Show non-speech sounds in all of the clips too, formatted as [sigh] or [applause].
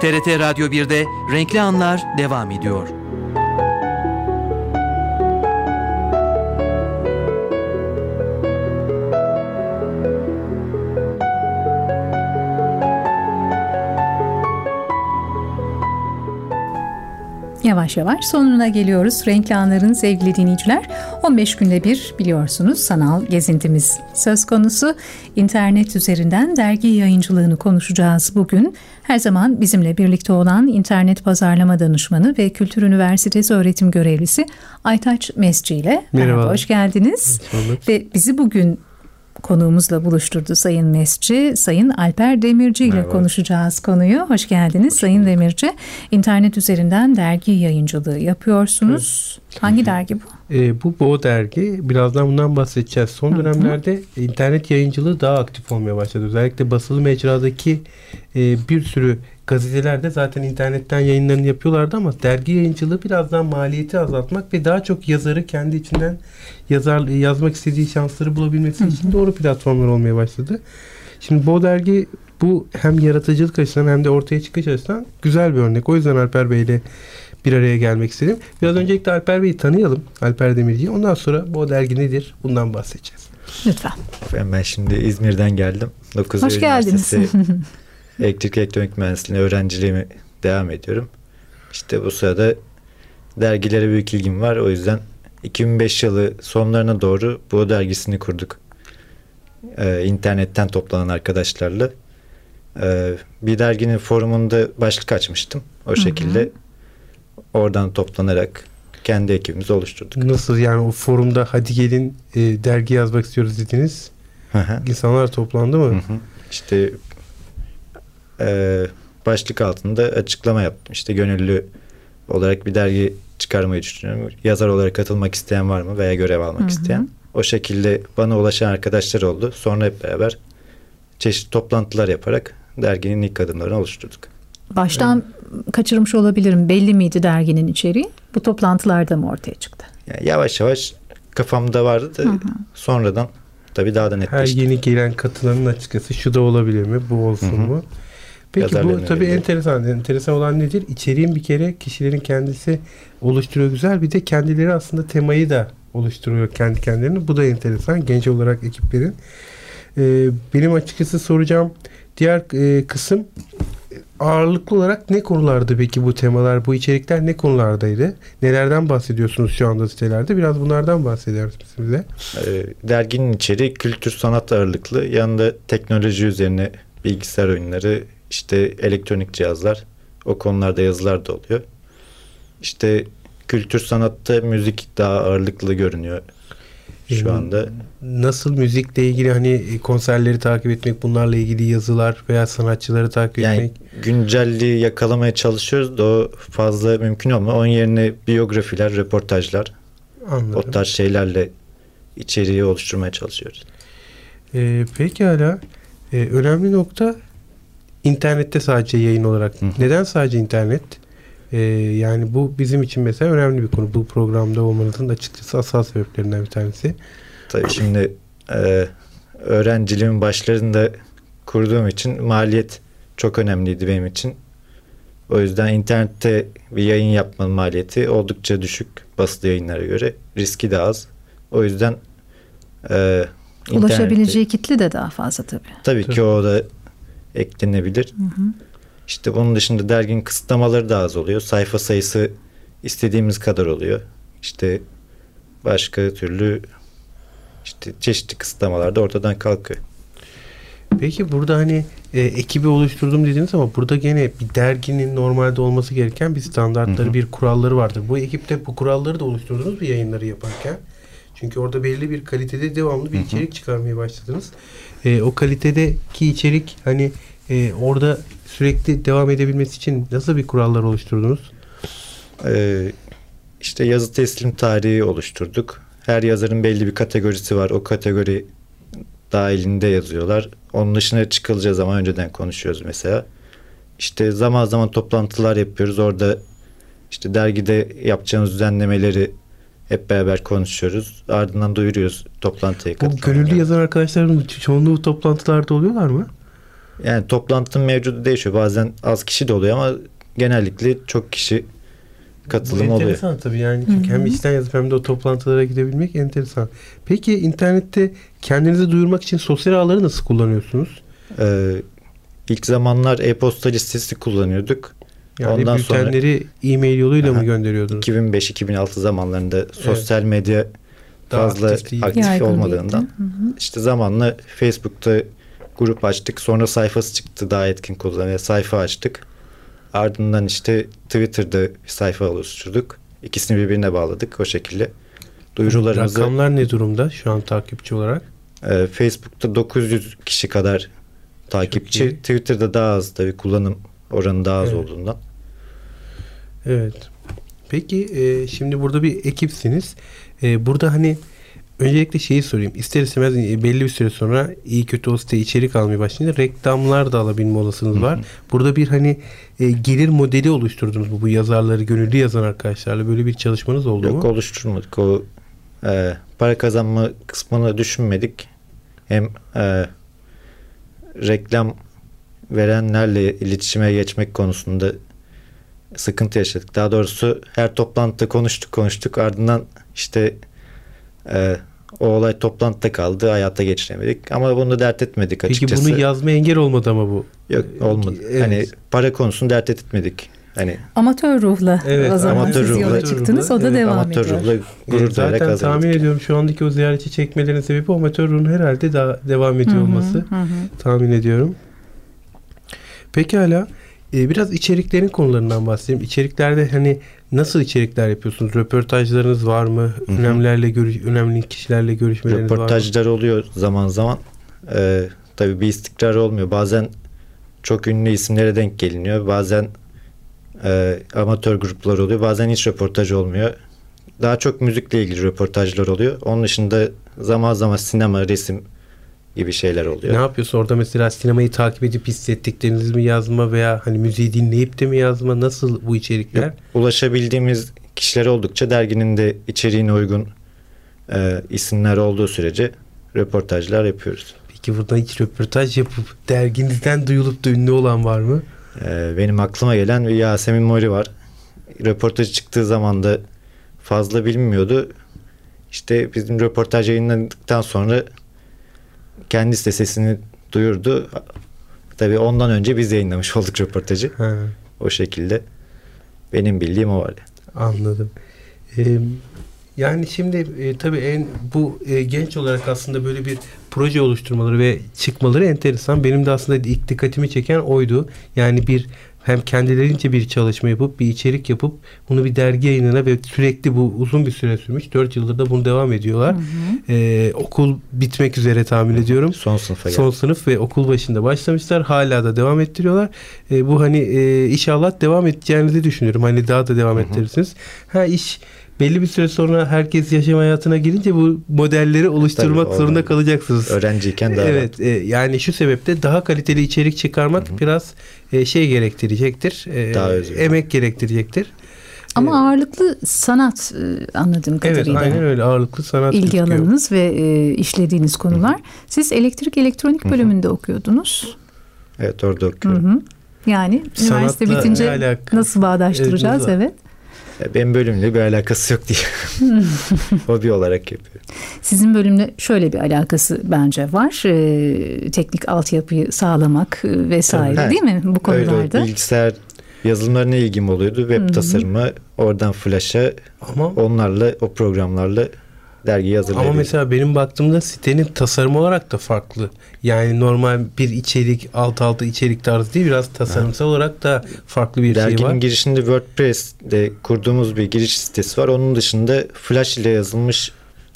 TRT Radyo 1'de Renkli Anlar devam ediyor. Yavaş yavaş sonuna geliyoruz. Renkli Anlar'ın sevgili dinleyiciler. 15 günde bir biliyorsunuz sanal gezintimiz söz konusu. İnternet üzerinden dergi yayıncılığını konuşacağız bugün. Her zaman bizimle birlikte olan internet pazarlama danışmanı ve Kültür Üniversitesi öğretim görevlisi Aytaç Mesci ile. Merhaba. Hoş geldiniz. Hoş ve bizi bugün konuğumuzla buluşturdu Sayın Mesci. Sayın Alper Demirci ile Merhaba. konuşacağız konuyu. Hoş geldiniz Hoş Sayın Demirci. İnternet üzerinden dergi yayıncılığı yapıyorsunuz. Evet. Hangi dergi bu? E, bu Bo dergi. Birazdan bundan bahsedeceğiz. Son Hı-hı. dönemlerde internet yayıncılığı daha aktif olmaya başladı. Özellikle basılı mecradaki e, bir sürü gazeteler de zaten internetten yayınlarını yapıyorlardı ama dergi yayıncılığı birazdan maliyeti azaltmak ve daha çok yazarı kendi içinden yazar yazmak istediği şansları bulabilmesi için doğru platformlar olmaya başladı. Şimdi bu dergi bu hem yaratıcılık açısından hem de ortaya çıkış açısından güzel bir örnek. O yüzden Alper Bey ile bir araya gelmek istedim. Biraz öncelikle Alper Bey'i tanıyalım. Alper Demirci'yi. Ondan sonra bu dergi nedir? Bundan bahsedeceğiz. Lütfen. Ben şimdi İzmir'den geldim. 9 Hoş geldiniz. [laughs] elektrik elektronik mühendisliğine öğrenciliğimi devam ediyorum. İşte bu sırada dergilere büyük ilgim var. O yüzden 2005 yılı sonlarına doğru bu dergisini kurduk. Ee, internetten toplanan arkadaşlarla. Ee, bir derginin forumunda başlık açmıştım. O şekilde hı hı. oradan toplanarak kendi ekibimizi oluşturduk. Nasıl yani o forumda hadi gelin e, dergi yazmak istiyoruz dediniz. Hı hı. İnsanlar toplandı mı? Hı hı. İşte e, başlık altında açıklama yaptım. İşte gönüllü olarak bir dergi çıkarmayı düşünüyorum. Yazar olarak katılmak isteyen var mı veya görev almak hı hı. isteyen. O şekilde bana ulaşan arkadaşlar oldu. Sonra hep beraber çeşitli toplantılar yaparak derginin ilk adımlarını oluşturduk. Baştan evet. kaçırmış olabilirim. Belli miydi derginin içeriği? Bu toplantılarda mı ortaya çıktı? Yani yavaş yavaş kafamda vardı da hı hı. sonradan tabii daha da netleşti. Her yeni gelen katılanın açıkçası şu da olabilir mi? Bu olsun hı hı. mu? Peki bu tabii öyle. enteresan. Enteresan olan nedir? İçeriğin bir kere kişilerin kendisi oluşturuyor güzel. Bir de kendileri aslında temayı da oluşturuyor kendi kendilerini. Bu da enteresan. Genç olarak ekiplerin. Ee, benim açıkçası soracağım diğer e, kısım ağırlıklı olarak ne konulardı peki bu temalar, bu içerikler ne konulardaydı? Nelerden bahsediyorsunuz şu anda sitelerde? Biraz bunlardan bahsediyoruz bize. Ee, derginin içeriği kültür sanat ağırlıklı. Yanında teknoloji üzerine bilgisayar oyunları, işte elektronik cihazlar o konularda yazılar da oluyor. İşte kültür sanatta müzik daha ağırlıklı görünüyor şu ee, anda. Nasıl müzikle ilgili hani konserleri takip etmek, bunlarla ilgili yazılar veya sanatçıları takip yani etmek? güncelliği yakalamaya çalışıyoruz da o fazla mümkün olmuyor. Onun yerine biyografiler, röportajlar Anladım. o tarz şeylerle içeriği oluşturmaya çalışıyoruz. Ee, pekala. Ee, önemli nokta İnternette sadece yayın olarak. Hı. Neden sadece internet? Ee, yani bu bizim için mesela önemli bir konu. Bu programda olmanızın açıkçası asal sebeplerinden bir tanesi. Tabii şimdi e, öğrenciliğimin başlarında kurduğum için maliyet çok önemliydi benim için. O yüzden internette bir yayın yapmanın maliyeti oldukça düşük basılı yayınlara göre. Riski de az. O yüzden e, Ulaşabileceği kitle de daha fazla tabii. Tabii, tabii. ki o da eklenebilir. Hı hı. İşte bunun dışında derginin kısıtlamaları da az oluyor. Sayfa sayısı istediğimiz kadar oluyor. İşte başka türlü işte çeşitli kısıtlamalar da ortadan kalkıyor. Peki burada hani e, ekibi oluşturdum dediniz ama burada gene bir derginin normalde olması gereken bir standartları, hı hı. bir kuralları vardır. Bu ekipte bu kuralları da oluşturdunuz mu yayınları yaparken? Çünkü orada belli bir kalitede devamlı bir hı hı. içerik çıkarmaya başladınız. E, o kalitedeki içerik hani e, orada sürekli devam edebilmesi için nasıl bir kurallar oluşturdunuz? Ee, işte yazı teslim tarihi oluşturduk. Her yazarın belli bir kategorisi var. O kategori dahilinde yazıyorlar. Onun dışına çıkılacağı zaman önceden konuşuyoruz mesela. İşte zaman zaman toplantılar yapıyoruz. Orada işte dergide yapacağımız düzenlemeleri hep beraber konuşuyoruz. Ardından duyuruyoruz toplantıya katılanlara. Bu gönüllü yazan arkadaşların çoğunluğu toplantılarda oluyorlar mı? Yani toplantının mevcudu değişiyor. Bazen az kişi de oluyor ama genellikle çok kişi katılım Bu oluyor. enteresan tabii yani çünkü hem içten yazıp hem de o toplantılara gidebilmek enteresan. Peki internette kendinizi duyurmak için sosyal ağları nasıl kullanıyorsunuz? Ee, ilk zamanlar e-posta listesi kullanıyorduk. Yani Ondan sonra bültenleri e-mail yoluyla mı Aha. gönderiyordunuz? 2005-2006 zamanlarında sosyal medya Daha fazla aktif aktif, Yaygın olmadığından. Hı hı. işte zamanla Facebook'ta grup açtık. Sonra sayfası çıktı daha etkin kullanıyor. Sayfa açtık. Ardından işte Twitter'da bir sayfa oluşturduk. İkisini birbirine bağladık o şekilde. Duyurularımızı Rakamlar ne durumda şu an takipçi olarak? e, Facebook'ta 900 kişi kadar takipçi. Twitter'da daha az tabii kullanım oranı daha az Evet. olduğundan. Evet. Peki e, şimdi burada bir ekipsiniz. E, burada hani öncelikle şeyi sorayım. İster istemez e, belli bir süre sonra iyi kötü o site içerik almaya başlayınca reklamlar da alabilme olasılığınız var. Burada bir hani e, gelir modeli oluşturdunuz mu bu yazarları gönüllü yazan arkadaşlarla böyle bir çalışmanız oldu Yok mu? oluşturmadık. O e, para kazanma kısmını düşünmedik. Hem e, reklam verenlerle iletişime geçmek konusunda sıkıntı yaşadık. Daha doğrusu her toplantıda konuştuk konuştuk ardından işte e, o olay toplantıda kaldı hayata geçiremedik ama bunu dert etmedik Peki açıkçası. bunu yazma engel olmadı ama bu. Yok olmadı. Evet. Hani para konusunu dert etmedik. Hani Amatör ruhla Evet, o zaman amatör siz yola ruhla. çıktınız. O da Evet, devam amatör ediyor. ruhla E, gurur duyarak zaten tahmin ediyorum şu andaki o ziyaretçi çekmelerin sebebi amatör ruhun herhalde daha devam ediyor Hı hı, olması. hı hı. tahmin ediyorum. Pekala. Ee, biraz içeriklerin konularından bahsedeyim. İçeriklerde hani nasıl içerikler yapıyorsunuz? Röportajlarınız var mı? Hı hı. Önemlilerle görüş, önemli kişilerle görüşmeleriniz var mı? Röportajlar oluyor zaman zaman. Ee, tabii bir istikrar olmuyor. Bazen çok ünlü isimlere denk geliniyor. Bazen e, amatör gruplar oluyor. Bazen hiç röportaj olmuyor. Daha çok müzikle ilgili röportajlar oluyor. Onun dışında zaman zaman sinema, resim gibi şeyler oluyor. Ne yapıyorsun orada mesela sinemayı takip edip hissettiklerinizi mi yazma veya hani müziği dinleyip de mi yazma? Nasıl bu içerikler? Yok, Ulaşabildiğimiz kişiler oldukça derginin de içeriğine uygun e, isimler olduğu sürece röportajlar yapıyoruz. Peki buradan hiç röportaj yapıp derginizden duyulup da ünlü olan var mı? Ee, benim aklıma gelen Yasemin Mori var. Röportaj çıktığı zaman da fazla bilinmiyordu. İşte bizim röportaj yayınlandıktan sonra kendisi de sesini duyurdu. Tabii ondan önce biz yayınlamış [laughs] olduk röportajı. Ha. O şekilde. Benim bildiğim o var. Anladım. Ee, yani şimdi e, tabii en bu e, genç olarak aslında böyle bir proje oluşturmaları ve çıkmaları enteresan. Benim de aslında ilk dikkatimi çeken oydu. Yani bir hem kendilerince bir çalışma yapıp bir içerik yapıp bunu bir dergi yayınına ve sürekli bu uzun bir süre sürmüş. 4 yıldır da bunu devam ediyorlar. Ee, okul bitmek üzere tahmin ediyorum. Son sınıfa Son sınıf ve okul başında başlamışlar. Hala da devam ettiriyorlar. E, bu hani e, inşallah devam edeceğinizi düşünüyorum. Hani daha da devam Hı hı. ettirirsiniz. Ha iş belli bir süre sonra herkes yaşam hayatına girince bu modelleri oluşturmak Tabii, zorunda kalacaksınız. Öğrenciyken daha Evet, e, yani şu sebeple daha kaliteli içerik çıkarmak Hı hı. biraz e, şey gerektirecektir. E, Daha özgür. emek gerektirecektir. Ama E, ağırlıklı sanat e, anladığım Evet, kadarıyla. aynen öyle ağırlıklı sanat ilgi gözüküyor. alanınız ve e, işlediğiniz konular. Siz elektrik elektronik bölümünde okuyordunuz. Evet orada okuyorum. hı. Yani üniversite Sanatla bitince ne alaka? nasıl bağdaştıracağız? Evet, Evet. Benim bölümle bir alakası yok diye. [laughs] Hobi olarak yapıyorum. Sizin bölümle şöyle bir alakası bence var. E, teknik altyapıyı sağlamak e, vesaire Tabii. değil mi bu Öyle konularda? bilgisayar yazılımlarına ilgim oluyordu. Web Hı hı. tasarımı oradan Flash'a Ama onlarla o programlarla dergiyi hazırlayabiliyorum. Ama mesela benim baktığımda sitenin tasarım olarak da farklı. Yani normal bir içerik alt alta içerik tarzı değil biraz tasarımsal olarak da farklı bir Derginin şey var. girişinde WordPress'de kurduğumuz bir giriş sitesi var. Onun dışında Flash ile yazılmış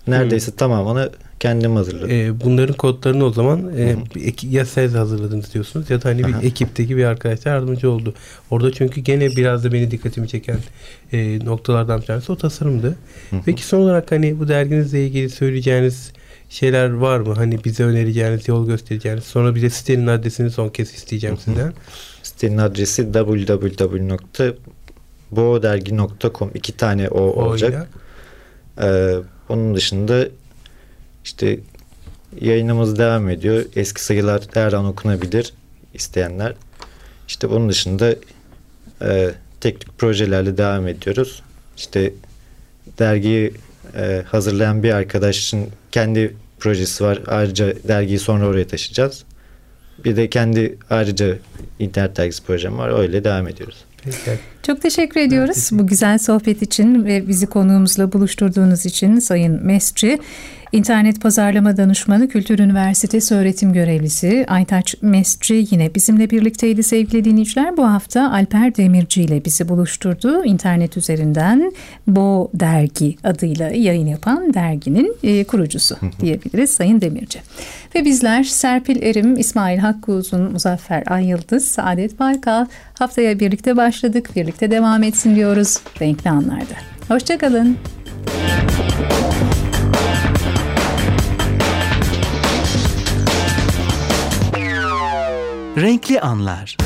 neredeyse tamamını kendim hazırladım. Ee, bunların kodlarını o zaman e, eki- ya siz hazırladınız diyorsunuz ya da hani bir Aha. ekipteki bir arkadaş yardımcı oldu. Orada çünkü gene biraz da beni dikkatimi çeken e, noktalardan bir tanesi o tasarımdı. Hı hı. Peki son olarak hani bu derginizle ilgili söyleyeceğiniz şeyler var mı? Hani bize önereceğiniz, yol göstereceğiniz. Sonra bir de sitenin adresini son kez isteyeceğim Hı hı. sizden. Sitenin adresi www.bodergi.com iki tane o olacak. Ee, onun dışında işte yayınımız devam ediyor. Eski sayılar her an okunabilir. isteyenler. İşte bunun dışında e, teknik projelerle devam ediyoruz. İşte dergiyi e, hazırlayan bir arkadaşın kendi projesi var. Ayrıca dergiyi sonra oraya taşıyacağız. Bir de kendi ayrıca internet dergisi projem var. Öyle devam ediyoruz. Peki. Çok teşekkür ediyoruz bu güzel sohbet için ve bizi konuğumuzla buluşturduğunuz için Sayın Mesci. İnternet Pazarlama Danışmanı Kültür Üniversitesi öğretim görevlisi Aytaç Mesci yine bizimle birlikteydi sevgili dinleyiciler. Bu hafta Alper Demirci ile bizi buluşturdu. İnternet üzerinden Bo Dergi adıyla yayın yapan derginin e, kurucusu diyebiliriz Sayın Demirci. Ve bizler Serpil Erim, İsmail Hakkı Uzun, Muzaffer Ay Yıldız, Saadet Baykal haftaya birlikte başladık. Birlikte devam etsin diyoruz renkli anlarda. Hoşçakalın. Renkli Anlar